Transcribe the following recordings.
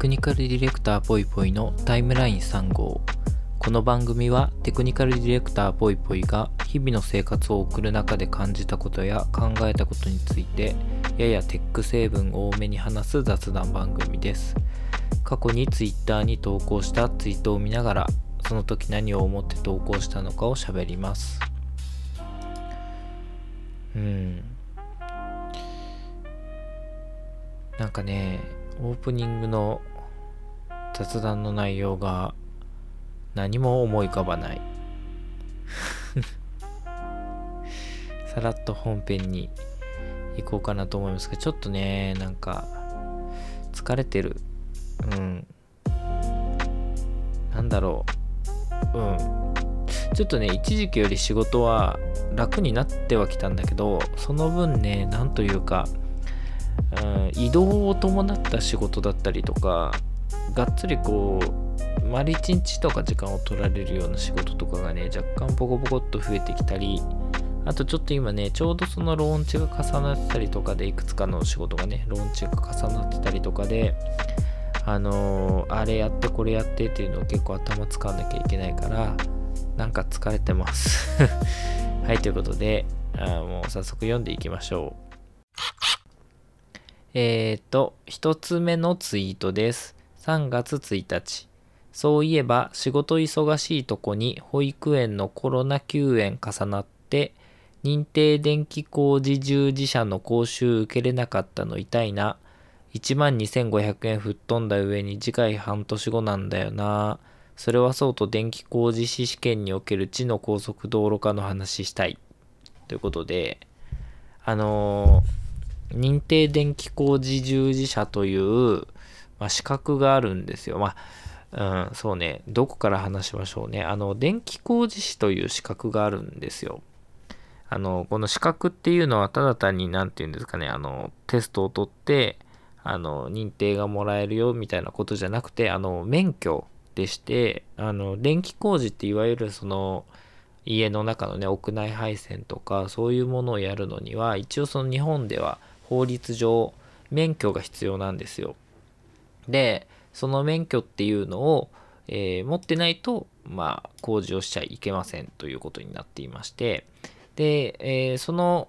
クニカルディレクターぽいぽいのタイムライン3号この番組はテクニカルディレクターぽいぽいが日々の生活を送る中で感じたことや考えたことについてややテック成分多めに話す雑談番組です。過去に Twitter に投稿したツイートを見ながらその時何を思って投稿したのかを喋ります。うん。なんかねオープニングの雑談の内容が何も思い浮かばない。さらっと本編に行こうかなと思いますけどちょっとねなんか疲れてる。うん。なんだろう。うん。ちょっとね一時期より仕事は楽になってはきたんだけどその分ねなんというか、うん、移動を伴った仕事だったりとかがっつりこう丸一日とか時間を取られるような仕事とかがね若干ポコポコっと増えてきたりあとちょっと今ねちょうどそのローンチが重なったりとかでいくつかの仕事がねローンチが重なってたりとかであのー、あれやってこれやってっていうのを結構頭使わなきゃいけないからなんか疲れてます。はいということであもう早速読んでいきましょう。えっ、ー、と一つ目のツイートです。3月1日そういえば仕事忙しいとこに保育園のコロナ休園重なって認定電気工事従事者の講習受けれなかったの痛いな。12,500円吹っ飛んだ上に次回半年後なんだよな。それはそうと電気工事士試験における地の高速道路化の話したい。ということで、あのー、認定電気工事従事者という、まあ、資格があるんですよ。まあ、うん、そうね、どこから話しましょうね。あの、電気工事士という資格があるんですよ。あの、この資格っていうのはただ単に何て言うんですかね、あの、テストを取って、あの、認定がもらえるよみたいなことじゃなくて、あの、免許でして、あの、電気工事っていわゆるその、家の中のね、屋内配線とか、そういうものをやるのには、一応その日本では法律上、免許が必要なんですよ。で、その免許っていうのを、えー、持ってないと、まあ、工事をしちゃいけませんということになっていまして、で、えー、その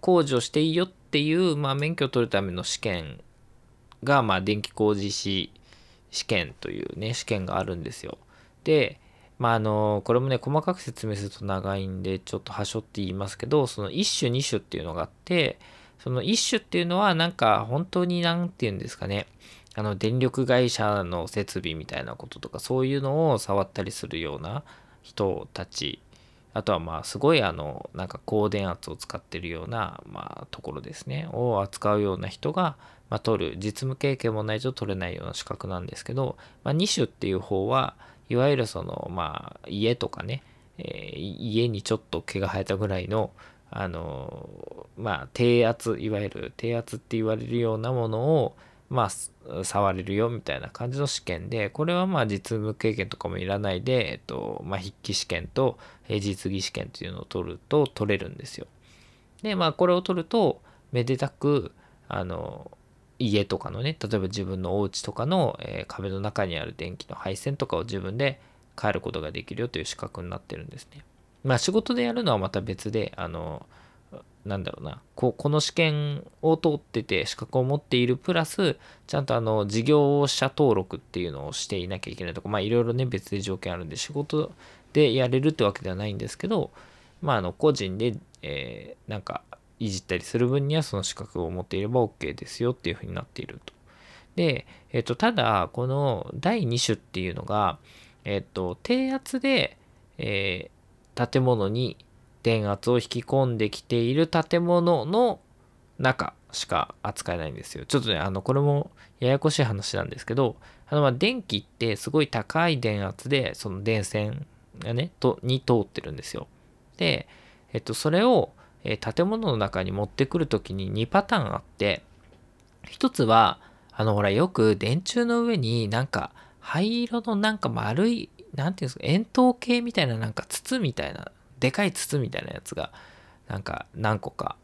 工事をしていいよっていう、まあ、免許を取るための試験が、まあ、電気工事士試験というね、試験があるんですよ。で、まあ、あの、これもね、細かく説明すると長いんで、ちょっとはしょって言いますけど、その1種、2種っていうのがあって、その1種っていうのは、なんか、本当になんて言うんですかね、あの、電力会社の設備みたいなこととか、そういうのを触ったりするような人たちあとはまあすごいあのなんか高電圧を使ってるようなまあところですねを扱うような人がまあ取る実務経験もないと取れないような資格なんですけど、まあ、2種っていう方はいわゆるそのまあ家とかね、えー、家にちょっと毛が生えたぐらいのあのまあ低圧いわゆる低圧って言われるようなものをまあ、触れるよみたいな感じの試験で、これはまあ実務経験とかもいらないで、えっと、まあ、筆記試験と実技試験っていうのを取ると取れるんですよ。で、まあ、これを取ると、めでたく、あの、家とかのね、例えば自分のお家とかの、え、壁の中にある電気の配線とかを自分で変えることができるよという資格になってるんですね。まあ仕事でやるのはまた別で、あの、なんだろうなここの試験を通ってて資格を持っているプラスちゃんとあの事業者登録っていうのをしていなきゃいけないとかまあいろいろね別で条件あるんで仕事でやれるってわけではないんですけどまああの個人で、えー、なんかいじったりする分にはその資格を持っていれば OK ですよっていうふうになっていると。で、えっ、ー、と、ただ、この第2種っていうのが、えっ、ー、と、低圧で、えー、建物に電圧を引き込んできている建物の中しか扱えないんですよ。ちょっとね、あの、これもややこしい話なんですけど、あの、ま、電気ってすごい高い電圧で、その電線がね、と、に通ってるんですよ。で、えっと、それを、え建物の中に持ってくるときに2パターンあって、一つは、あの、ほら、よく電柱の上になんか、灰色のなんか丸い、なんていうんですか、円筒形みたいななんか筒みたいなでかい筒みたいなやつがなんか何個か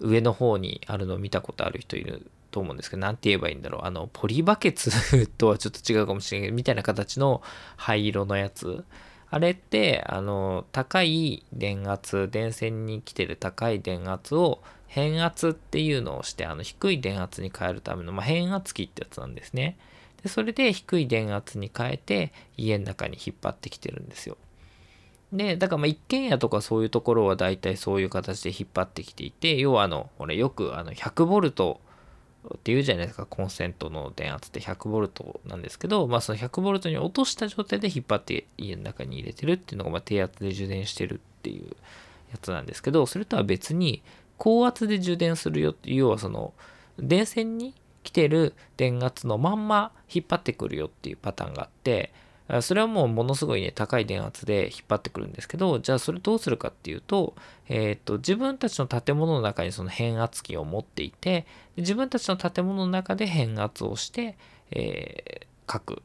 上の方にあるのを見たことある人いると思うんですけど、なんて言えばいいんだろう。あの、ポリバケツとはちょっと違うかもしれないけど、みたいな形の灰色のやつ。あれって、あの、高い電圧、電線に来てる高い電圧を変圧っていうのをして、あの、低い電圧に変えるための、まあ、変圧器ってやつなんですね。で、それで低い電圧に変えて、家の中に引っ張ってきてるんですよ。で、だからまあ一軒家とかそういうところは大体そういう形で引っ張ってきていて、要はあの、俺よくあの100ボルトっていうじゃないですか、コンセントの電圧って100ボルトなんですけど、まあその100ボルトに落とした状態で引っ張って家の中に入れてるっていうのがまあ低圧で充電してるっていうやつなんですけど、それとは別に高圧で充電するよっていう、要はその電線に来てる電圧のまんま引っ張ってくるよっていうパターンがあって、それはもうものすごいね、高い電圧で引っ張ってくるんですけど、じゃあそれどうするかっていうと、えっ、と、自分たちの建物の中にその変圧器を持っていて、自分たちの建物の中で変圧をして、えー、各、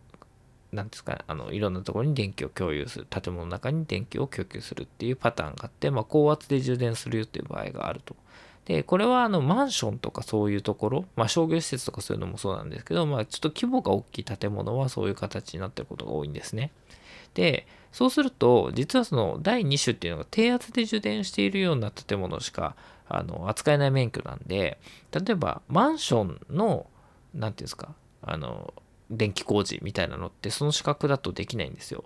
なんですか、あの、いろんなところに電気を共有する、建物の中に電気を供給するっていうパターンがあって、まあ、高圧で充電するよっていう場合があると。で、これはあのマンションとかそういうところ、まあ商業施設とかそういうのもそうなんですけど、まあちょっと規模が大きい建物はそういう形になってることが多いんですね。で、そうすると、実はその第2種っていうのが低圧で充電しているような建物しかあの扱えない免許なんで、例えばマンションの、なんていうんですか、あの、電気工事みたいなのってその資格だとできないんですよ。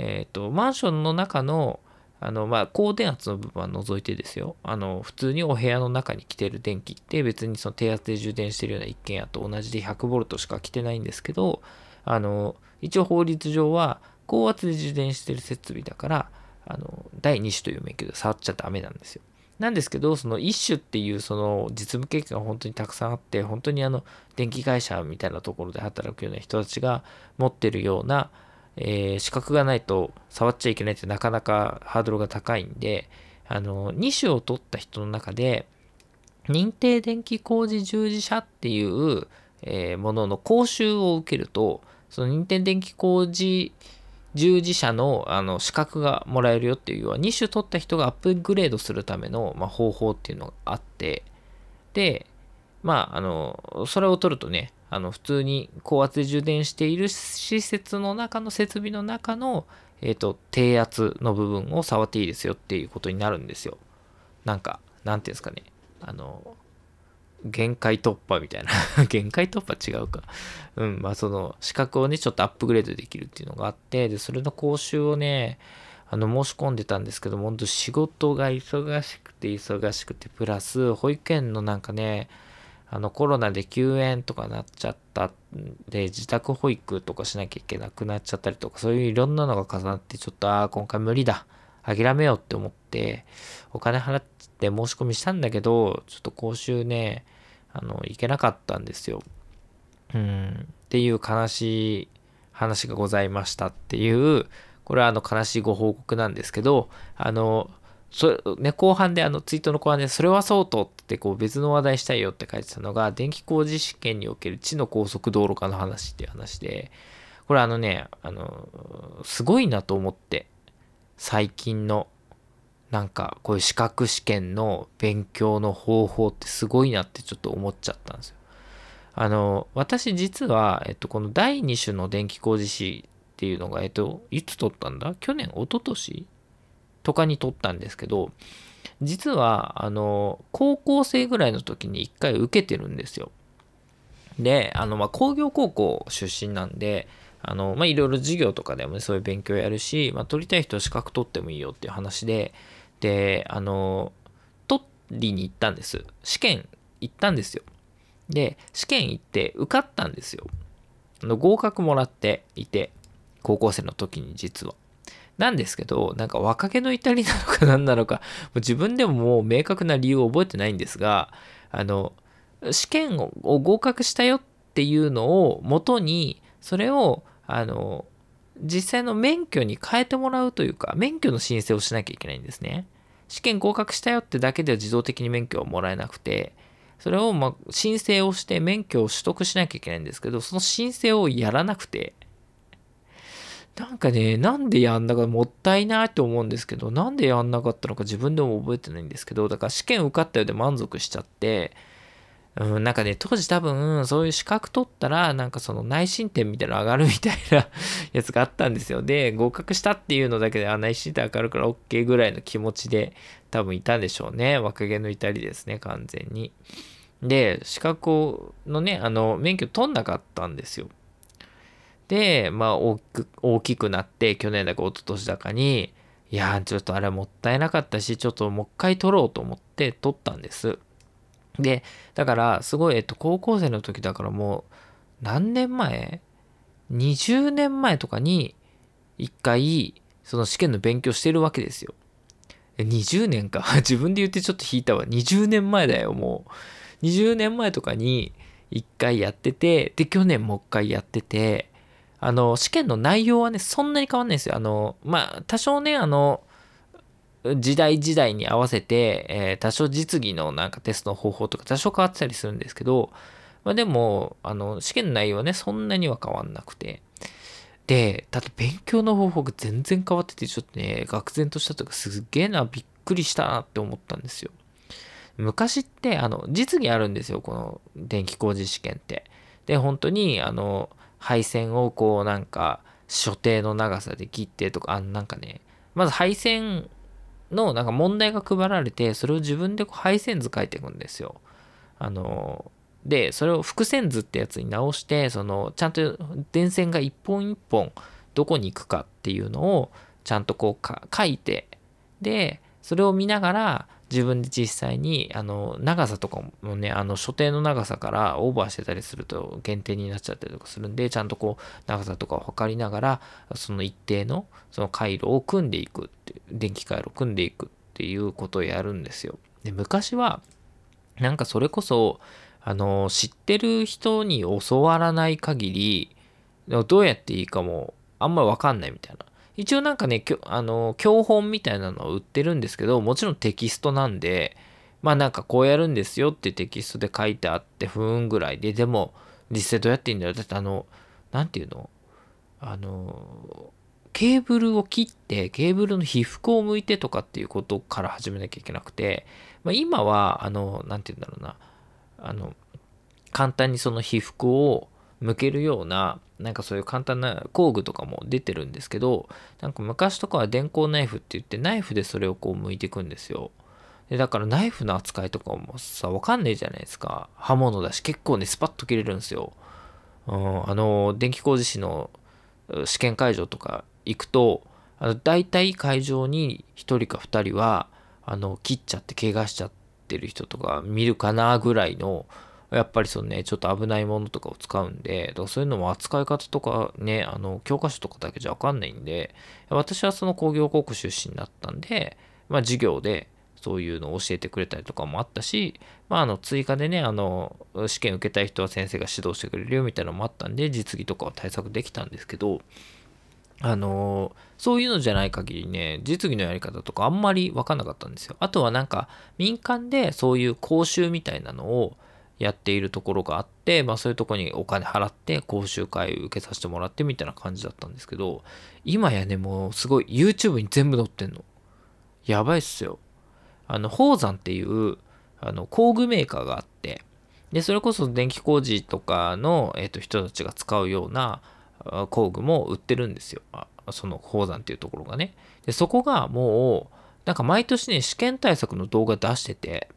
えっ、ー、と、マンションの中のあの、まあ、高電圧の部分は除いてですよ。あの、普通にお部屋の中に来てる電気って別にその低圧で充電してるような一軒家と同じで 100V しか来てないんですけど、あの、一応法律上は高圧で充電してる設備だから、あの、第2種という免許で触っちゃダメなんですよ。なんですけど、その1種っていうその実務経験が本当にたくさんあって、本当にあの、電気会社みたいなところで働くような人たちが持ってるような、えー、資格がないと触っちゃいけないってなかなかハードルが高いんで、あの、2種を取った人の中で、認定電気工事従事者っていう、えー、ものの講習を受けると、その認定電気工事従事者のあの資格がもらえるよっていうは、2種取った人がアップグレードするための、まあ、方法っていうのがあって、で、まあ、あの、それを取るとね、あの普通に高圧で充電している施設の中の設備の中の、えっ、ー、と、低圧の部分を触っていいですよっていうことになるんですよ。なんか、なんていうんですかね。あの、限界突破みたいな 限界突破違うか。うん、まあその資格をね、ちょっとアップグレードできるっていうのがあって、で、それの講習をね、あの、申し込んでたんですけども、本当仕事が忙しくて忙しくて、プラス、保育園のなんかね、あのコロナで休園とかなっちゃったで自宅保育とかしなきゃいけなくなっちゃったりとかそういういろんなのが重なってちょっとああ今回無理だ。諦めようって思ってお金払って申し込みしたんだけどちょっと講習ねあの行けなかったんですよ。うん。っていう悲しい話がございましたっていうこれはあの悲しいご報告なんですけどあのそれね、後半であのツイートの後半でそれはそうとってこう別の話題したいよって書いてたのが電気工事試験における地の高速道路化の話っていう話でこれあのねあのすごいなと思って最近のなんかこういう資格試験の勉強の方法ってすごいなってちょっと思っちゃったんですよ。あの私実は、えっと、この第2種の電気工事士っていうのが、えっと、いつ取ったんだ？去年一昨年？とかに撮ったんですけど、実は、あの、高校生ぐらいの時に一回受けてるんですよ。で、あの、ま、工業高校出身なんで、あの、まあ、いろいろ授業とかでも、ね、そういう勉強やるし、まあ、取りたい人は資格取ってもいいよっていう話で、で、あの、取りに行ったんです。試験行ったんですよ。で、試験行って受かったんですよ。あの合格もらっていて、高校生の時に実は。なんですけど、なんか若気の至りなのか何なのか、もう自分でももう明確な理由を覚えてないんですが、あの、試験を合格したよっていうのを元に、それを、あの、実際の免許に変えてもらうというか、免許の申請をしなきゃいけないんですね。試験合格したよってだけでは自動的に免許をもらえなくて、それをま申請をして免許を取得しなきゃいけないんですけど、その申請をやらなくて、なんかね、なんでやんなかもったいないと思うんですけど、なんでやんなかったのか自分でも覚えてないんですけど、だから試験受かったようで満足しちゃって、うん、なんかね、当時多分、そういう資格取ったら、なんかその内申点みたいなの上がるみたいな やつがあったんですよ。で、合格したっていうのだけで、あ、内申点上がるから OK ぐらいの気持ちで多分いたんでしょうね。若気の至りですね、完全に。で、資格のね、あの、免許取んなかったんですよ。で、まあ大きく、大きくなって、去年だか一昨年だかに、いやちょっとあれもったいなかったし、ちょっともう一回取ろうと思って取ったんです。で、だから、すごい、えっと、高校生の時だからもう、何年前 ?20 年前とかに、一回、その試験の勉強してるわけですよ。20年か。自分で言ってちょっと引いたわ。20年前だよ、もう。20年前とかに、一回やってて、で、去年もう一回やってて、あの、試験の内容はね、そんなに変わんないんですよ。あの、まあ、多少ね、あの、時代時代に合わせて、えー、多少実技のなんかテストの方法とか多少変わってたりするんですけど、まあ、でも、あの、試験の内容はね、そんなには変わんなくて。で、ただ勉強の方法が全然変わってて、ちょっとね、愕然としたとか、すっげえな、びっくりしたなって思ったんですよ。昔って、あの、実技あるんですよ、この電気工事試験って。で、本当に、あの、配線をこうなんか所定の長さで切ってとか、あなんかね、まず配線のなんか問題が配られて、それを自分でこう配線図書いていくんですよ。あの、で、それを伏線図ってやつに直して、その、ちゃんと電線が一本一本どこに行くかっていうのをちゃんとこう書いて、で、それを見ながら、自分で実際にあの長さとかもねあの所定の長さからオーバーしてたりすると減点になっちゃったりとかするんでちゃんとこう長さとかを測りながらその一定のその回路を組んでいくって電気回路を組んでいくっていうことをやるんですよ。で昔はなんかそれこそあの知ってる人に教わらない限りどうやっていいかもあんまりわかんないみたいな一応なんかね、あの、教本みたいなのを売ってるんですけど、もちろんテキストなんで、まあなんかこうやるんですよってテキストで書いてあって、ふーんぐらいで、でも、実際どうやっていいんだよ。だってあの、なんていうの？あの、ケーブルを切って、ケーブルの被覆を向いてとかっていうことから始めなきゃいけなくて、まあ、今は、あの、なんて言うんだろうな、あの、簡単にその被覆を向けるような、なんかそういう簡単な工具とかも出てるんですけど、なんか昔とかは電光ナイフって言ってナイフでそれをこう剥いていくんですよ。で、だからナイフの扱いとかもさ、わかんねえじゃないですか。刃物だし結構ね、スパッと切れるんですよ。うん、あの、電気工事士の試験会場とか行くと、あの大体会場に1人か2人は、あの、切っちゃって怪我しちゃってる人とか見るかなぐらいの、やっぱりそのね、ちょっと危ないものとかを使うんで、だからそういうのも扱い方とかね、あの、教科書とかだけじゃわかんないんで、私はその工業高校出身だったんで、まあ授業でそういうのを教えてくれたりとかもあったし、まああの、追加でね、あの、試験受けたい人は先生が指導してくれるよみたいなのもあったんで、実技とかは対策できたんですけど、あのそういうのじゃない限りね、実技のやり方とかあんまり分かんなかったんですよ。あとはなんか民間でそういう講習みたいなのをやっているところがあって、まあそういうとこにお金払って講習会受けさせてもらってみたいな感じだったんですけど、今やね、もうすごい YouTube に全部載ってんの。やばいっすよ。あの、宝山っていう、あの、工具メーカーがあって、で、それこそ電気工事とかの、えー、と人たちが使うような工具も売ってるんですよ。その宝山っていうところがね。で、そこがもう、なんか毎年ね、試験対策の動画出してて、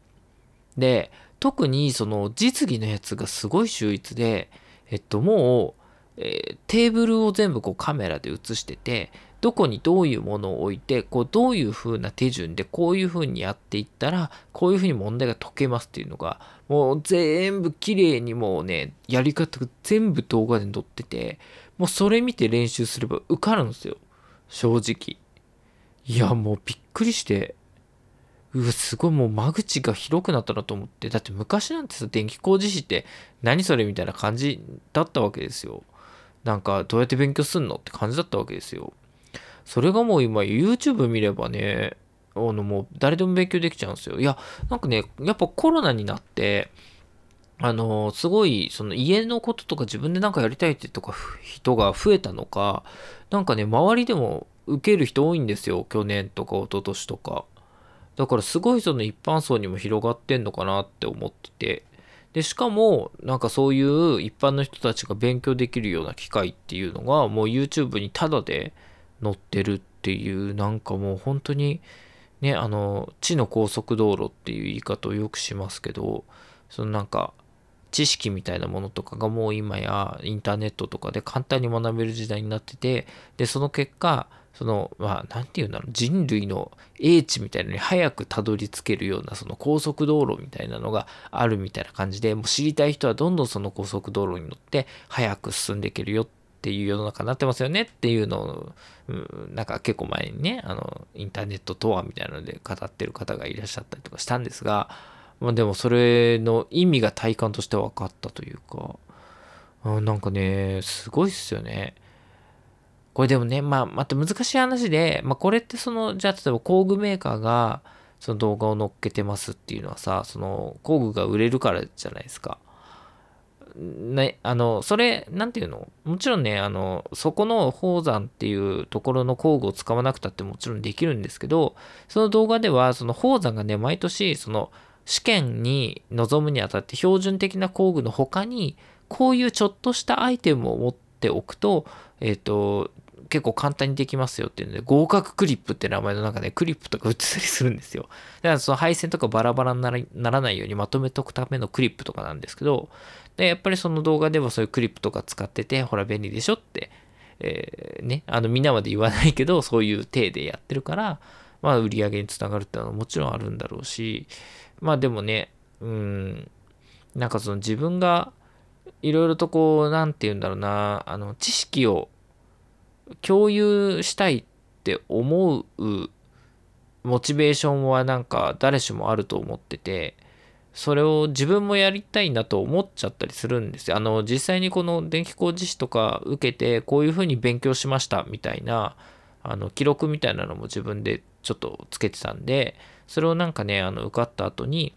で、特にその実技のやつがすごい秀逸で、えっともう、えー、テーブルを全部こうカメラで映してて、どこにどういうものを置いて、こうどういう風な手順でこういう風にやっていったら、こういう風に問題が解けますっていうのが、もう全部綺麗にもうね、やり方が全部動画で載ってて、もうそれ見て練習すれば受かるんですよ。正直。いや、もうびっくりして、うわ、すごいもう間口が広くなったなと思って、だって昔なんてさ、電気工事士って何それみたいな感じだったわけですよ。なんか、どうやって勉強すんのって感じだったわけですよ。それがもう今 YouTube 見ればね、あのもう誰でも勉強できちゃうんですよ。いや、なんかね、やっぱコロナになって、あの、すごい、その家のこととか自分でなんかやりたいってとか人が増えたのか、なんかね、周りでも受ける人多いんですよ。去年とか一昨年とか。だからすごいその一般層にも広がってんのかなって思ってて。でしかもなんかそういう一般の人たちが勉強できるような機会っていうのがもう YouTube にタダで載ってるっていうなんかもう本当にねあの地の高速道路っていう言い方をよくしますけどそのなんか知識みたいなものとかがもう今やインターネットとかで簡単に学べる時代になっててでその結果そのまあ何て言うんだろう人類の英知みたいなのに早くたどり着けるようなその高速道路みたいなのがあるみたいな感じでもう知りたい人はどんどんその高速道路に乗って早く進んでいけるよっていう世の中になってますよねっていうのを、うん、なんか結構前にねあのインターネットとはみたいなので語ってる方がいらっしゃったりとかしたんですが、まあ、でもそれの意味が体感として分かったというか、うん、なんかねすごいっすよね。これでもね、まあ、また難しい話で、まあ、これってその、じゃあ例えば工具メーカーが、その動画を載っけてますっていうのはさ、その工具が売れるからじゃないですか。ね、あの、それ、なんていうの？もちろんね、あの、そこの宝山っていうところの工具を使わなくたってもちろんできるんですけど、その動画では、その宝山がね、毎年、その試験に臨むにあたって標準的な工具の他に、こういうちょっとしたアイテムを持っておくと、えっ、ー、と、結構簡単にできますよっていうので、合格クリップって名前の中でクリップとか売ってたりするんですよ。だからその配線とかバラバラにならないようにまとめておくためのクリップとかなんですけど、で、やっぱりその動画でもそういうクリップとか使ってて、ほら便利でしょって、えー、ね、あのみんなまで言わないけど、そういう体でやってるから、まあ売り上げにつながるっていうのはもちろんあるんだろうし、まあでもね、うん、なんかその自分がいろいろとこう、なんて言うんだろうな、あの、知識を共有したいって思うモチベーションはなんか誰しもあると思ってて、それを自分もやりたいなと思っちゃったりするんですよ。あの、実際にこの電気工事士とか受けて、こういうふうに勉強しましたみたいな、あの、記録みたいなのも自分でちょっとつけてたんで、それをなんかね、あの、受かった後に、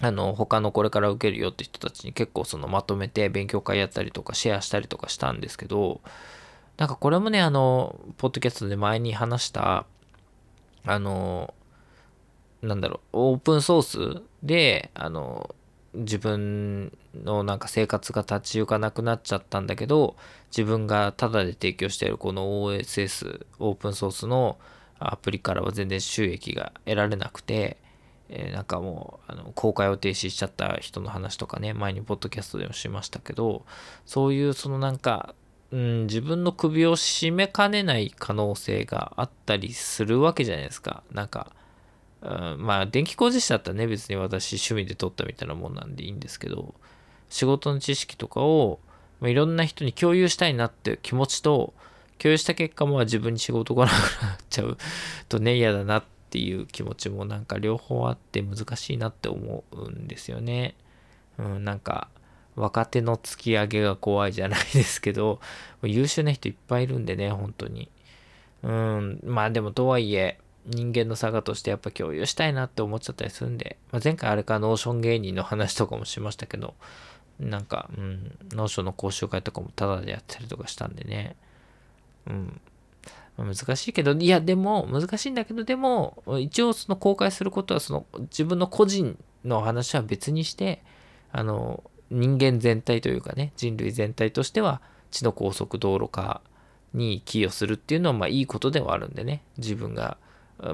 あの、他のこれから受けるよって人たちに結構そのまとめて勉強会やったりとかシェアしたりとかしたんですけど、なんかこれもね、あの、ポッドキャストで前に話した、あの、なんだろう、オープンソースで、あの、自分のなんか生活が立ち行かなくなっちゃったんだけど、自分がタダで提供しているこの OSS、オープンソースのアプリからは全然収益が得られなくて、えー、なんかもうあの公開を停止しちゃった人の話とかね前にポッドキャストでもしましたけどそういうそのなんかうん、自分の首を絞めかねない可能性があったりするわけじゃないですか。なんか、うん、まあ、電気工事士だったらね、別に私趣味で撮ったみたいなもんなんでいいんですけど、仕事の知識とかを、まあ、いろんな人に共有したいなって気持ちと、共有した結果も自分に仕事来なくなっちゃう とね、嫌だなっていう気持ちもなんか両方あって難しいなって思うんですよね。うん、なんか、若手の突き上げが怖いじゃないですけど、優秀な人いっぱいいるんでね、本当に。うん、まあでもとはいえ、人間の性としてやっぱ共有したいなって思っちゃったりするんで、まあ、前回あれか Notion 芸人の話とかもしましたけど、なんか、うん、 Notion の講習会とかもタダでやったりとかしたんでね。うん。難しいけど、いや、でも、難しいんだけど、でも、一応その公開することは、その自分の個人の話は別にして、あの、人間全体というかね人類全体としては知の高速道路化に寄与するっていうのはまあいいことではあるんでね自分が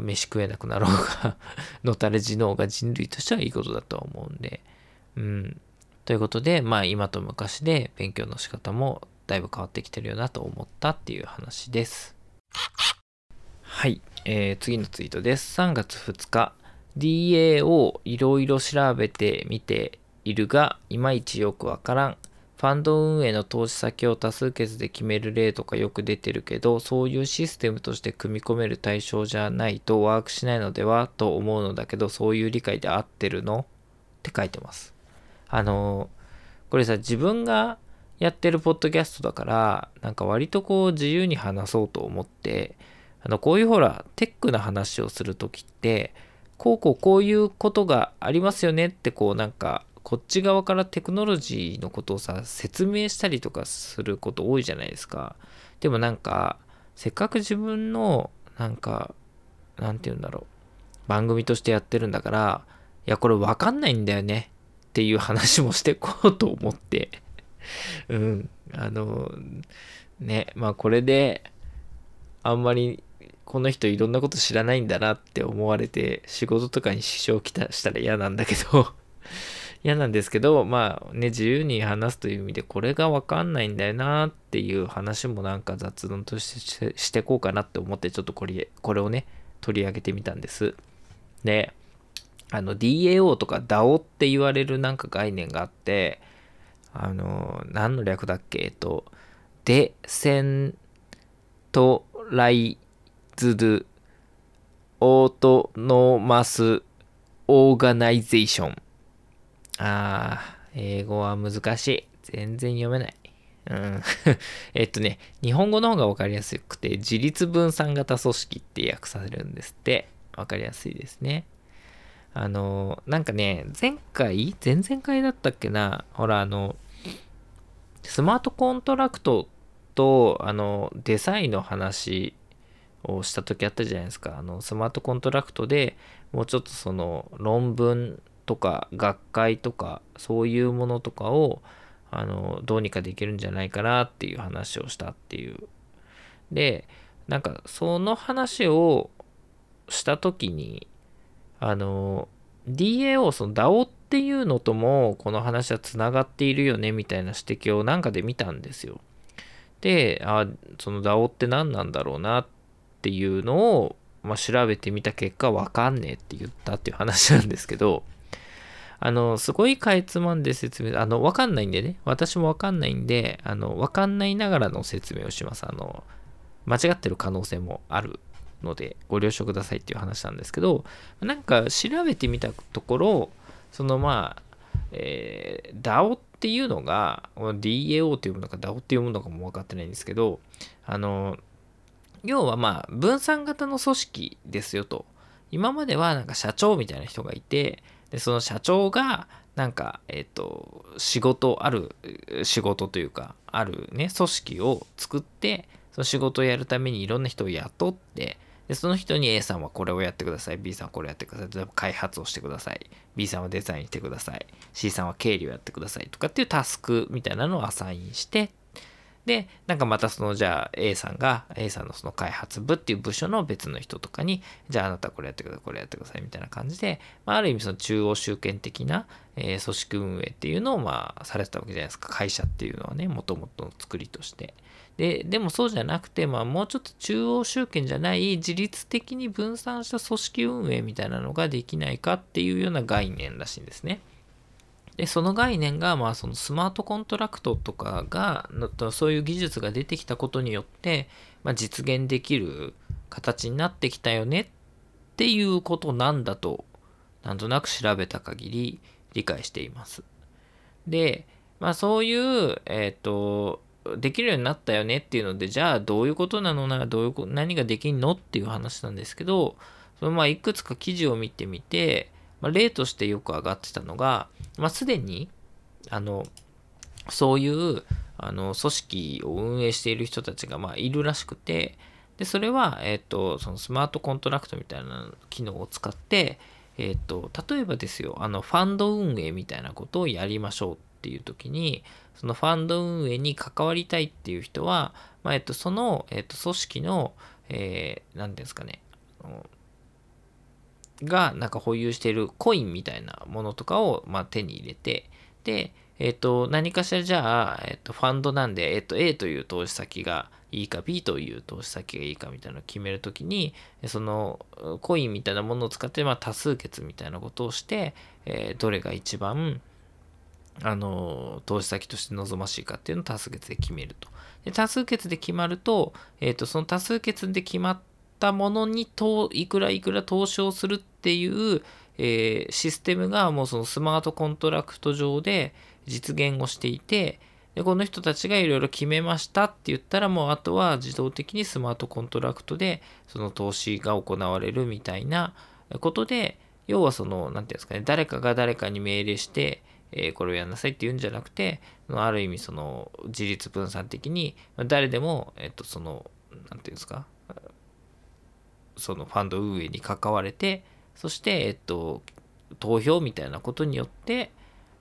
飯食えなくなろうが のたれ死のが人類としてはいいことだとは思うんで。うん。ということでまあ今と昔で勉強の仕方もだいぶ変わってきてるよなと思ったっていう話です。はい、えー、次のツイートです。3月2日。DA をいろいろ調べてみているが、いまいちよくわからん。ファンド運営の投資先を多数決で決める例とかよく出てるけど、そういうシステムとして組み込める対象じゃないとワークしないのではと思うのだけど、そういう理解で合ってるの？って書いてます。あの、これさ、自分がやってるポッドキャストだから、なんか割とこう自由に話そうと思って、あの、こういうほら、テックな話をするときって、こうこうこういうことがありますよねってこうなんかこっち側からテクノロジーのことをさ、説明したりとかすること多いじゃないですか。でもなんか、せっかく自分の、なんか、なんて言うんだろう。番組としてやってるんだから、いや、これわかんないんだよね。っていう話もしてこうと思って うんあのねまあこれであんまりこの人いろんなこと知らないんだなって思われて仕事とかに支障きたしたら嫌なんだけど 嫌なんですけどまあね自由に話すという意味でこれが分かんないんだよなっていう話もなんか雑談としてしてこうかなって思ってちょっとこれこれをね取り上げてみたんです。であの DAO とか DAO って言われるなんか概念があってあの何の略だっけえっと Decentralized Autonomous Organization。あー英語は難しい。全然読めない。うん。えっとね日本語の方が分かりやすくて自律分散型組織って訳されるんですって。分かりやすいですね。あのなんかね前回前々回だったっけなほらあのスマートコントラクトとあのデザインの話をした時あったじゃないですか。あのスマートコントラクトでもうちょっとその論文とか学会とかそういうものとかをあのどうにかできるんじゃないかなっていう話をしたっていうでなんかその話をした時にあの DAO その DAO っていうのともこの話はつながっているよねみたいな指摘をなんかで見たんですよ。であその DAO って何なんだろうなっていうのを、まあ、調べてみた結果わかんねえって言ったっていう話なんですけどあのすごいかいつまんで説明あのわかんないんでね。私もわかんないんであのわかんないながらの説明をします。あの間違ってる可能性もあるのでご了承くださいっていう話なんですけどなんか調べてみたところそのまあ、えー、DAO っていうのが DAO というものか DAO っていうものかも分かってないんですけどあの要はまあ分散型の組織ですよと。今まではなんか社長みたいな人がいてでその社長がなんかえっ、ー、と仕事ある仕事というかあるね組織を作ってその仕事をやるためにいろんな人を雇ってで、その人に A さんはこれをやってください。B さんはこれやってください。例えば開発をしてください。B さんはデザインしてください。C さんは経理をやってくださいとかっていうタスクみたいなのをアサインして、で、なんかまたそのじゃあ A さんが A さんのその開発部っていう部署の別の人とかに、じゃああなたこれやってください、これやってくださいみたいな感じで、まあ、ある意味その中央集権的な、えー、組織運営っていうのをまあされてたわけじゃないですか。会社っていうのはね、もともとの作りとして。ででもそうじゃなくて、まあ、もうちょっと中央集権じゃない自律的に分散した組織運営みたいなのができないかっていうような概念らしいんですね。でその概念が、まあ、そのスマートコントラクトとかがそういう技術が出てきたことによって、まあ、実現できる形になってきたよねっていうことなんだとなんとなく調べた限り理解しています。で、まあ、そういう、えっ、ー、とできるようになったよねっていうので、じゃあどういうことなのなどういう何ができんのっていう話なんですけど、そのまあいくつか記事を見てみて、まあ、例としてよく上がってたのが、まあ、すでに、あの、そういうあの組織を運営している人たちがまあいるらしくて、で、それは、えっ、と、そのスマートコントラクトみたいな機能を使って、えっ、と、例えばですよ、あの、ファンド運営みたいなことをやりましょうっていう時に、そのファンド運営に関わりたいっていう人は、まあ、えっと、その、えっと、組織の、えー、何ですかね、が、なんか保有しているコインみたいなものとかを、まあ、手に入れて、で、えっ、と、何かしらじゃあ、えっ、と、ファンドなんで、えっ、と、A という投資先がいいか、B という投資先がいいかみたいなのを決めるときに、その、コインみたいなものを使って、まあ、多数決みたいなことをして、え、どれが一番、あの、投資先として望ましいかっていうのを多数決で決めると。で多数決で決まると、えっ、と、その多数決で決まったものにと、いくらいくら投資をするっていう、えー、システムがもうそのスマートコントラクト上で実現をしていて、でこの人たちがいろいろ決めましたって言ったらもうあとは自動的にスマートコントラクトでその投資が行われるみたいなことで要はその何て言うんですかね誰かが誰かに命令してえ、これをやんなさいって言うんじゃなくて、ある意味その自立分散的に誰でも、えっと、その、なんていうんですか、そのファンド運営に関われて、そして、えっと、投票みたいなことによって、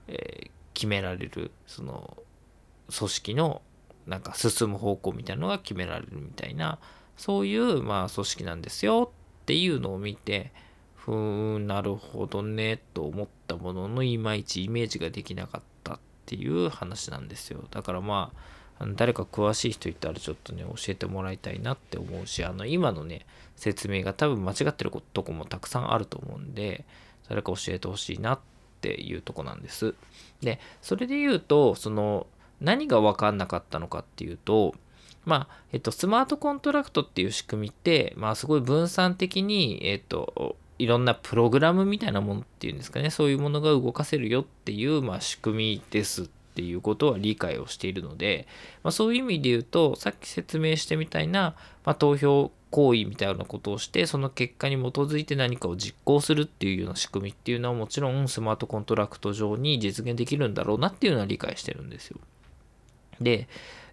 えー、決められるその組織のなんか進む方向みたいなのが決められるみたいなそういうまあ組織なんですよっていうのを見てふーんなるほどねと思ったもののいまいちイメージができなかったっていう話なんですよ。だからまあ誰か詳しい人いたらちょっとね教えてもらいたいなって思うしあの今のね説明が多分間違ってるとこもたくさんあると思うんで誰か教えてほしいなっていうとこなんです。でそれで言うとその何が分かんなかったのかっていうとまあ、えっと、スマートコントラクトっていう仕組みって、まあ、すごい分散的に、えっと、いろんなプログラムみたいなものっていうんですかね、そういうものが動かせるよっていう、まあ、仕組みですっていうことは理解をしているので、まあ、そういう意味で言うと、さっき説明したみたいな、まあ、投票行為みたいなことをして、その結果に基づいて何かを実行するっていうような仕組みっていうのはもちろんスマートコントラクト上に実現できるんだろうなっていうのは理解してるんですよ。で、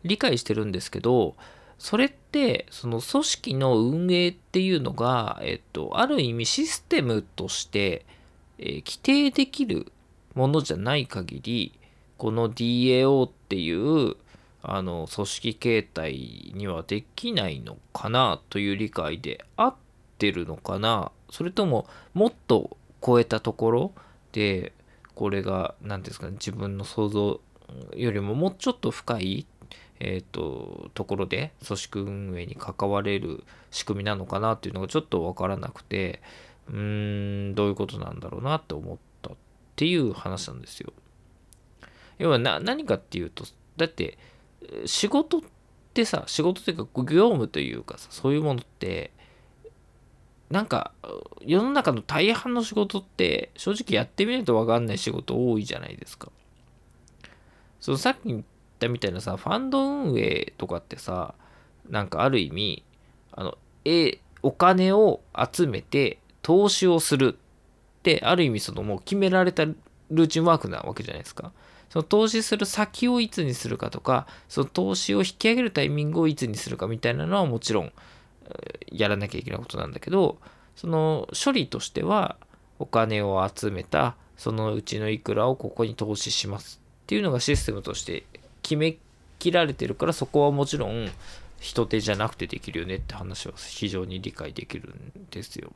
理解してるんですけど、それってその組織の運営っていうのが、えっと、ある意味システムとして、えー、規定できるものじゃない限りこの DAO っていうあの組織形態にはできないのかなという理解で合ってるのかなそれとももっと超えたところでこれが何ですかね自分の想像よりももうちょっと深いえーと、ところで組織運営に関われる仕組みなのかなっていうのがちょっと分からなくてうーんどういうことなんだろうなって思ったっていう話なんですよ。要はな何かっていうとだって仕事ってさ仕事というか業務というかさそういうものってなんか世の中の大半の仕事って正直やってみないと分かんない仕事多いじゃないですか。そのさっき言ったみたいなさ、ファンド運営とかってさ、なんかある意味、あの、え、お金を集めて投資をするって、ある意味そのもう決められたルーチンワークなわけじゃないですか。その投資する先をいつにするかとか、その投資を引き上げるタイミングをいつにするかみたいなのはもちろんやらなきゃいけないことなんだけど、その処理としてはお金を集めたそのうちのいくらをここに投資しますっていうのがシステムとして決めきられてるからそこはもちろん人手じゃなくてできるよねって話は非常に理解できるんですよ。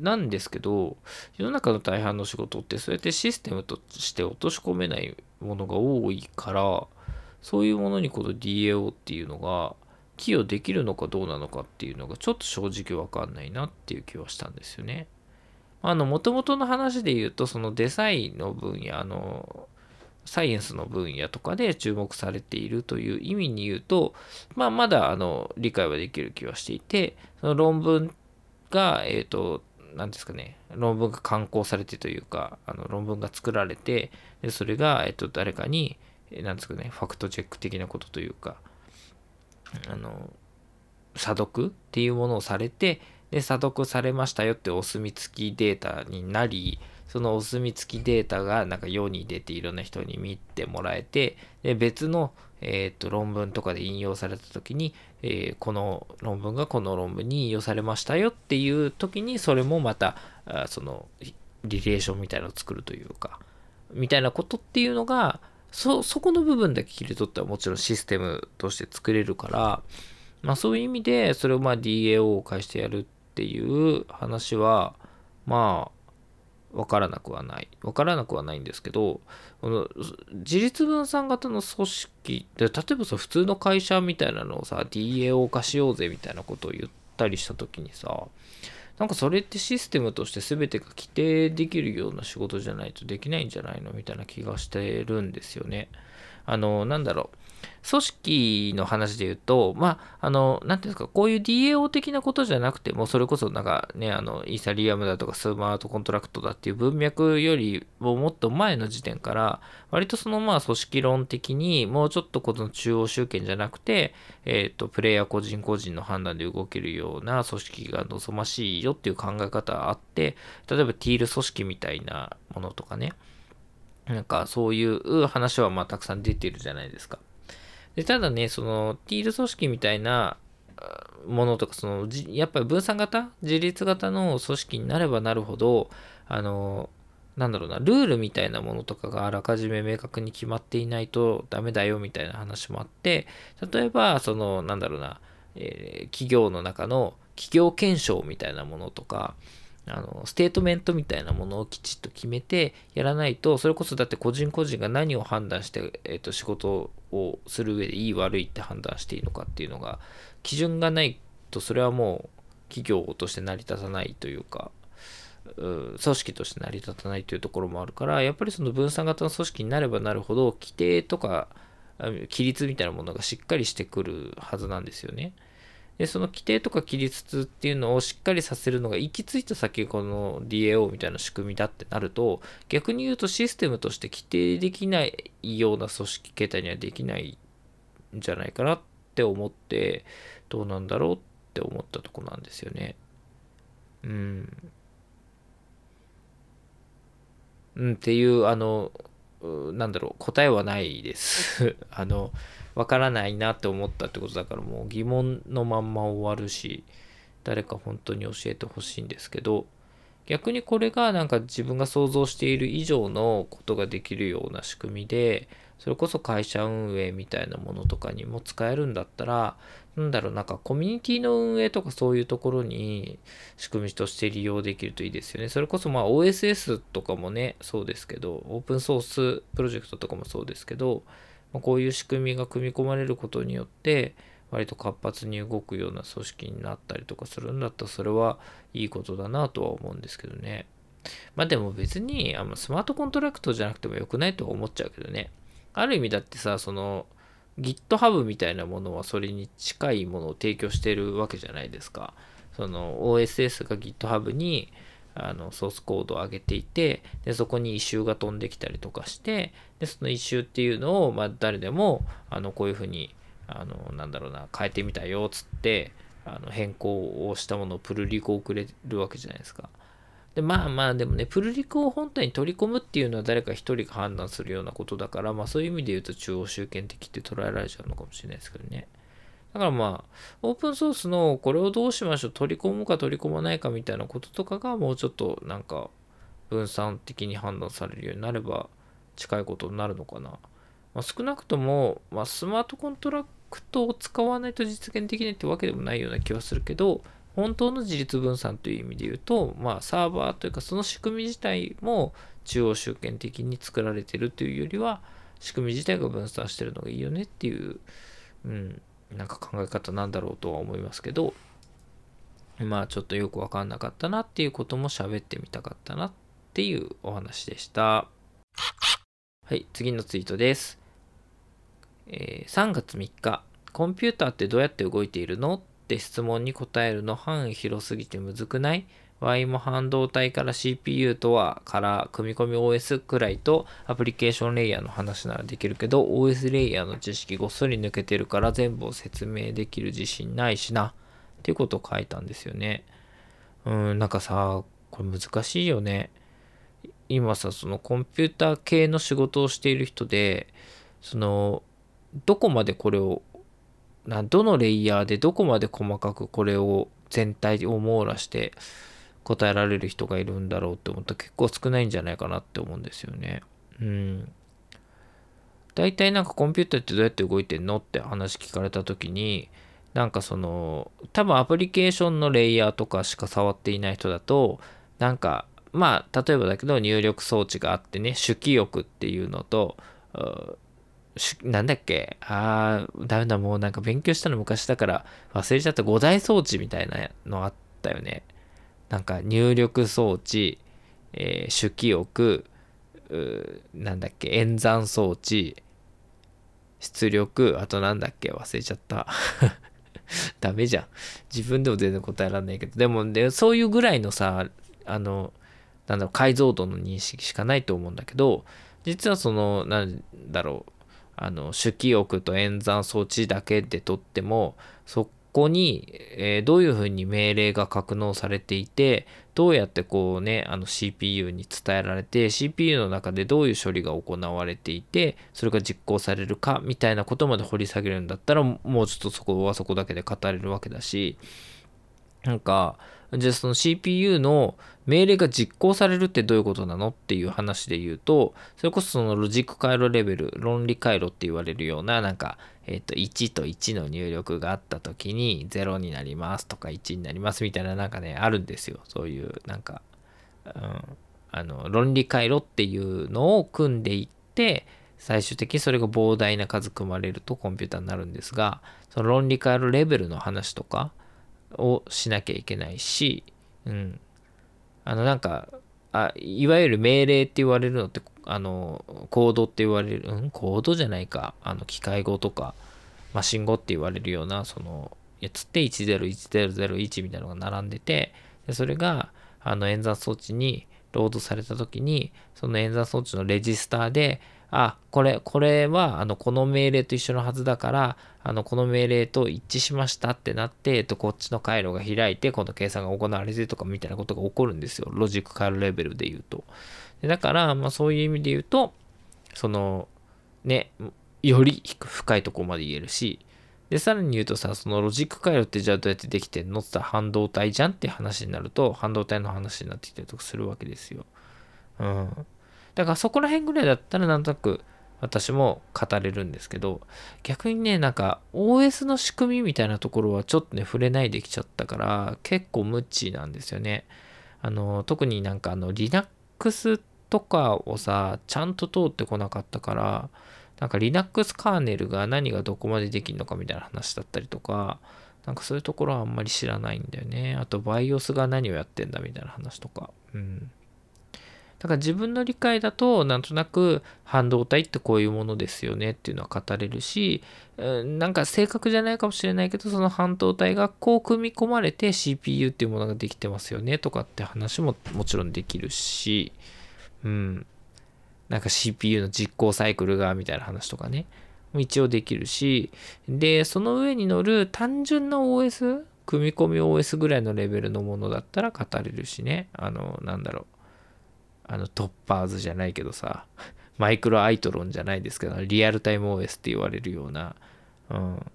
なんですけど世の中の大半の仕事ってそうやってシステムとして落とし込めないものが多いからそういうものにこの DAO っていうのが寄与できるのかどうなのかっていうのがちょっと正直わかんないなっていう気はしたんですよね。あの、もともとの話で言うと、そのデザインの分野、あの、サイエンスの分野とかで注目されているという意味に言うと、まあ、まだあの理解はできる気はしていて、その論文が、えっ、ー、と、何ですかね、論文が刊行されてというか、あの論文が作られて、でそれが、えっ、と、誰かに、何ですかね、ファクトチェック的なことというか、あの、査読っていうものをされて、で、査読されましたよってお墨付きデータになり、そのお墨付きデータがなんか世に出ていろんな人に見てもらえて、で別の、えー、と論文とかで引用された時に、えー、この論文がこの論文に引用されましたよっていう時にそれもまたあそのリレーションみたいなのを作るというかみたいなことっていうのがそこの部分だけ切り取ってはもちろんシステムとして作れるから、まあ、そういう意味でそれをまあ DAO を介してやるっていう話はまあ分からなくはない。分からなくはないんですけど、この自立分散型の組織で、例えばさ、普通の会社みたいなのをさ、DAO 化しようぜみたいなことを言ったりした時にさ、なんかそれってシステムとして全てが規定できるような仕事じゃないとできないんじゃないのみたいな気がしてるんですよね。あの、なんだろう。組織の話で言うと、まあ、あの、なんていうんですか、こういう DAO 的なことじゃなくても、それこそなんかね、あの、イーサリアムだとかスマートコントラクトだっていう文脈よりももっと前の時点から、割とそのまあ組織論的にもうちょっとこの中央集権じゃなくて、えっ、ー、と、プレイヤー個人個人の判断で動けるような組織が望ましいよっていう考え方あって、例えばティール組織みたいなものとかね、なんかそういう話はまあたくさん出てるじゃないですか。で、ただね、その、ティール組織みたいなものとか、その、やっぱり分散型？自立型の組織になればなるほど、あの、なんだろうな、ルールみたいなものとかがあらかじめ明確に決まっていないとダメだよみたいな話もあって、例えば、その、なんだろうな、えー、企業の中の企業検証みたいなものとか、あの、ステートメントみたいなものをきちっと決めてやらないと、それこそだって個人個人が何を判断して、えっ、ー、と、仕事をする上でいい悪いって判断していいのかっていうのが、基準がないと、それはもう企業として成り立たないというか、組織として成り立たないというところもあるからやっぱりその分散型の組織になればなるほど規定とか規律みたいなものがしっかりしてくるはずなんですよね。でその規定とか規律っていうのをしっかりさせるのが行き着いた先この DAO みたいな仕組みだってなると逆に言うとシステムとして規定できないような組織形態にはできないんじゃないかなって思ってどうなんだろうって思ったとこなんですよね。うん。うん、っていう、あの、なんだろう、答えはないです。あの、わからないなって思ったってことだから、もう疑問のまんま終わるし、誰か本当に教えてほしいんですけど、逆にこれがなんか自分が想像している以上のことができるような仕組みで、それこそ会社運営みたいなものとかにも使えるんだったら、なんだろう、なんかコミュニティの運営とかそういうところに仕組みとして利用できるといいですよね。それこそまあ OSS とかもね、そうですけど、オープンソースプロジェクトとかもそうですけど、ま、こういう仕組みが組み込まれることによって、割と活発に動くような組織になったりとかするんだったら、それはいいことだなとは思うんですけどね。まあでも別にあのスマートコントラクトじゃなくてもよくないとは思っちゃうけどね。ある意味だってさ、その GitHub みたいなものはそれに近いものを提供してるわけじゃないですか。その OSS が GitHub にあのソースコードを上げていてでそこに異臭が飛んできたりとかしてでその異臭っていうのを、まあ、誰でもあのこういうふうにあのなんだろうな変えてみたよっつってあの変更をしたものをプルリコ送れるわけじゃないですか。でまあまあでもね、プルリクを本体に取り込むっていうのは誰か一人が判断するようなことだから、まあそういう意味で言うと中央集権的って捉えられちゃうのかもしれないですけどね。だからまあ、オープンソースのこれをどうしましょう、取り込むか取り込まないかみたいなこととかがもうちょっとなんか分散的に判断されるようになれば近いことになるのかな。まあ、少なくとも、まあ、スマートコントラクトを使わないと実現できないってわけでもないような気はするけど、本当の自立分散という意味で言うと、まあ、サーバーというかその仕組み自体も中央集権的に作られてるというよりは仕組み自体が分散してるのがいいよねっていう、うん、なんか考え方なんだろうとは思いますけどまあちょっとよくわかんなかったなっていうことも喋ってみたかったなっていうお話でした。はい、次のツイートです。えー、3月3日、コンピューターってどうやって動いているの？って質問に答えるの範囲広すぎてむずくない？?Y も半導体から CPU とはから組み込み OS くらいとアプリケーションレイヤーの話ならできるけど OS レイヤーの知識ごっそり抜けてるから全部を説明できる自信ないしなっていうことを書いたんですよね。うん、なんかさ、これ難しいよね。今さ、そのコンピューター系の仕事をしている人で、その、どこまでこれをなどのレイヤーでどこまで細かくこれを全体を網羅して答えられる人がいるんだろうって思ったら結構少ないんじゃないかなって思うんですよね。うん。大体なんかコンピューターってどうやって動いてんのって話聞かれた時になんかその多分アプリケーションのレイヤーとかしか触っていない人だとなんかまあ例えばだけど入力装置があってね主記憶っていうのとなんだっけああ、ダメだ、もうなんか勉強したの昔だから忘れちゃった5大装置みたいなのあったよね。なんか入力装置、えー、主記憶、なんだっけ、演算装置、出力、あとなんだっけ、忘れちゃった。ダメじゃん。自分でも全然答えられないけど、でも、でそういうぐらいのさ、あの、なんだろう、解像度の認識しかないと思うんだけど、実はその、なんだろう、あの主記憶と演算装置だけでとってもそこに、えー、どういうふうに命令が格納されていてどうやってこうねあの CPU に伝えられて CPU の中でどういう処理が行われていてそれが実行されるかみたいなことまで掘り下げるんだったらもうちょっとそこはそこだけで語れるわけだしなんかじゃあその CPU の命令が実行されるってどういうことなのっていう話で言うと、それこそそのロジック回路レベル、論理回路って言われるような、なんか、えっ、と、1と1の入力があった時に0になりますとか1になりますみたいななんかね、あるんですよ。そういう、なんか、うん、あの、論理回路っていうのを組んでいって、最終的にそれが膨大な数組まれるとコンピューターになるんですが、その論理回路レベルの話とかをしなきゃいけないし、うん、あのなんかあいわゆる命令って言われるのってあのコードって言われるうん？コードじゃないか。あの機械語とかマシン語って言われるようなそのやつって101001みたいなのが並んでてでそれがあの演算装置にロードされた時にその演算装置のレジスターであ、これ、これは、あの、この命令と一緒のはずだから、あの、この命令と一致しましたってなって、えっと、こっちの回路が開いて、今度計算が行われてとかみたいなことが起こるんですよ。ロジック回路レベルで言うと。でだから、まあ、そういう意味で言うと、その、ね、より深いとこまで言えるし、で、さらに言うとさ、そのロジック回路ってじゃあどうやってできてんのって言った半導体じゃんって話になると、半導体の話になってきたりとかするわけですよ。うん。だからそこら辺ぐらいだったらなんとなく私も語れるんですけど、逆にね、なんか OS の仕組みみたいなところはちょっとね、触れないできちゃったから、結構無知なんですよね。あの、特になんかあの Linux とかをさ、ちゃんと通ってこなかったから、なんか Linux カーネルが何がどこまでできるのかみたいな話だったりとか、なんかそういうところはあんまり知らないんだよね。あと BIOS が何をやってんだみたいな話とか。うん。だから自分の理解だとなんとなく半導体ってこういうものですよねっていうのは語れるしなんか正確じゃないかもしれないけどその半導体がこう組み込まれて CPU っていうものができてますよねとかって話ももちろんできるしうん。なんか CPU の実行サイクルがみたいな話とかね。一応できるし。でその上に乗る単純な OS 組み込み OS ぐらいのレベルのものだったら語れるしね。あのなんだろう。あのトッパーズじゃないけどさマイクロアイトロンじゃないですけどリアルタイム OS って言われるような、うん、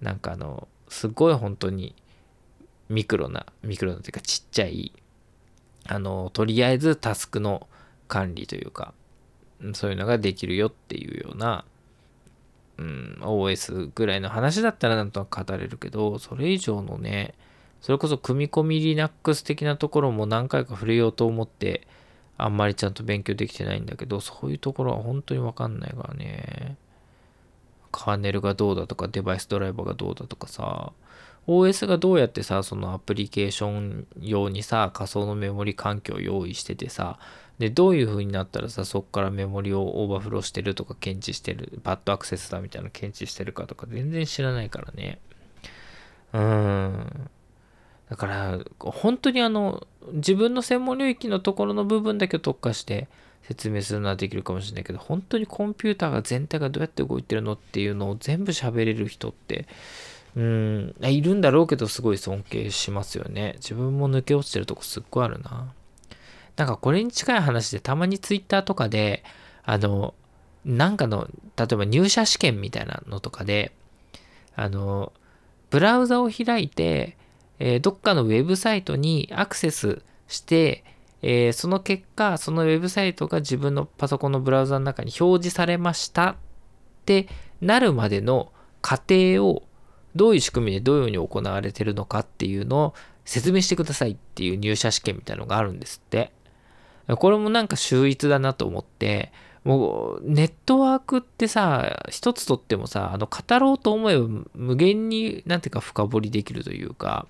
なんかあのすごい本当にミクロなミクロなというかちっちゃいあのとりあえずタスクの管理というかそういうのができるよっていうような、うん、OS ぐらいの話だったらなんとなく語れるけどそれ以上のねそれこそ組み込み Linux 的なところも何回か触れようと思ってあんまりちゃんと勉強できてないんだけど、そういうところは本当にわかんないからね。カーネルがどうだとか、デバイスドライバーがどうだとかさ、OS がどうやってさ、そのアプリケーション用にさ、仮想のメモリ環境を用意しててさ、で、どういう風になったらさ、そこからメモリをオーバーフローしてるとか検知してる、バッドアクセスだみたいな検知してるかとか全然知らないからね。うーん。だから、本当にあの、自分の専門領域のところの部分だけを特化して説明するのはできるかもしれないけど、本当にコンピューターが全体がどうやって動いてるのっていうのを全部喋れる人って、うん、いるんだろうけど、すごい尊敬しますよね。自分も抜け落ちてるとこすっごいあるな。なんかこれに近い話で、たまにツイッターとかで、あの、なんかの、例えば入社試験みたいなのとかで、あの、ブラウザを開いて、えー、どっかのウェブサイトにアクセスして、えー、その結果、そのウェブサイトが自分のパソコンのブラウザの中に表示されましたってなるまでの過程をどういう仕組みでどういうふうに行われてるのかっていうのを説明してくださいっていう入社試験みたいのがあるんですって。これもなんか秀逸だなと思って、もうネットワークってさ、一つとってもさ、あの語ろうと思えば無限になんていうか深掘りできるというか、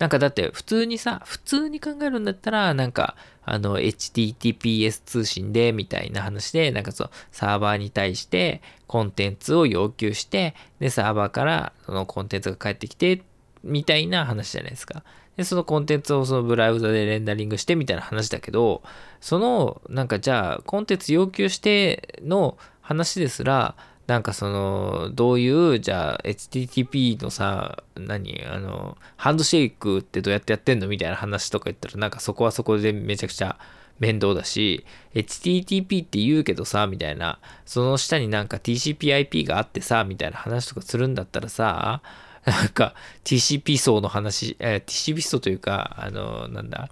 なんかだって普通にさ、普通に考えるんだったら、なんか、あの、HTTPS 通信で、みたいな話で、なんかそう、サーバーに対してコンテンツを要求して、で、サーバーからそのコンテンツが返ってきて、みたいな話じゃないですか。で、そのコンテンツをそのブラウザでレンダリングしてみたいな話だけど、その、なんかじゃあ、コンテンツ要求しての話ですら、なんかその、どういう、じゃあ、HTTP のさ、何、あの、ハンドシェイクってどうやってやってんのみたいな話とか言ったら、なんかそこはそこでめちゃくちゃ面倒だし、HTTP って言うけどさ、みたいな、その下になんか TCPIP があってさ、みたいな話とかするんだったらさ、なんか TCP 層の話、えー、TCP 層というか、あの、なんだ、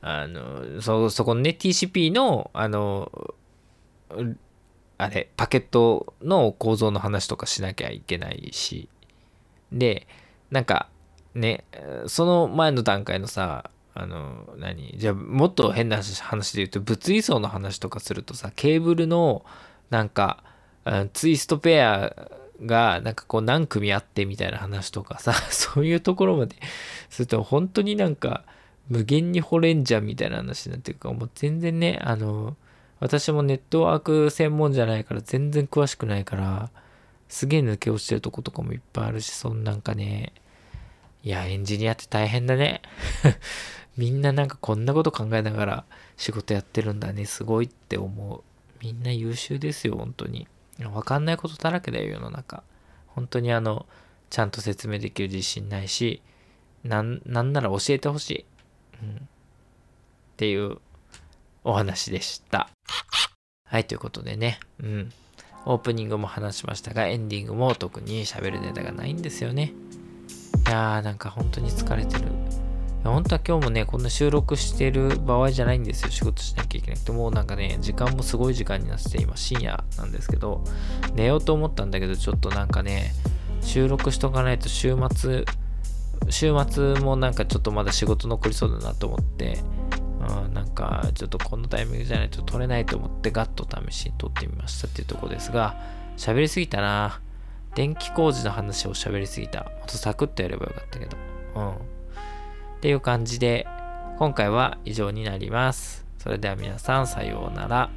あの、そ、そこのね、TCP の、あの、あれ、パケットの構造の話とかしなきゃいけないし、で、なんか、ね、その前の段階のさ、あの、何じゃあ、もっと変な話で言うと、物理層の話とかするとさ、ケーブルの、なんか、ツイストペアが、なんかこう何組あってみたいな話とかさ、そういうところまですると、本当になんか、無限に掘れんじゃんみたいな話になってるか、もう全然ね、あの、私もネットワーク専門じゃないから全然詳しくないから、すげえ抜け落ちてるとことかもいっぱいあるし、そんなんかね、いや、エンジニアって大変だね。みんななんかこんなこと考えながら仕事やってるんだね。すごいって思う。みんな優秀ですよ、本当に。わかんないことだらけだよ、世の中。本当にあの、ちゃんと説明できる自信ないし、なん、なんなら教えてほしい。うん。っていうお話でした。はい、ということでね。うん。オープニングも話しましたが、エンディングも特に喋るネタがないんですよね。いやー、なんか本当に疲れてる。本当は今日もね、こんな収録してる場合じゃないんですよ。仕事しなきゃいけなくて。もうなんかね、時間もすごい時間になってて、今深夜なんですけど、寝ようと思ったんだけど、ちょっとなんかね、収録しとかないと週末、週末もなんかちょっとまだ仕事残りそうだなと思って、うん、なんかちょっとこのタイミングじゃないと撮れないと思ってガッと試しに撮ってみましたっていうとこですが、喋りすぎたな。電気工事の話を喋りすぎた。もっとサクッとやればよかったけど。うん。っていう感じで、今回は以上になります。それでは皆さん、さようなら。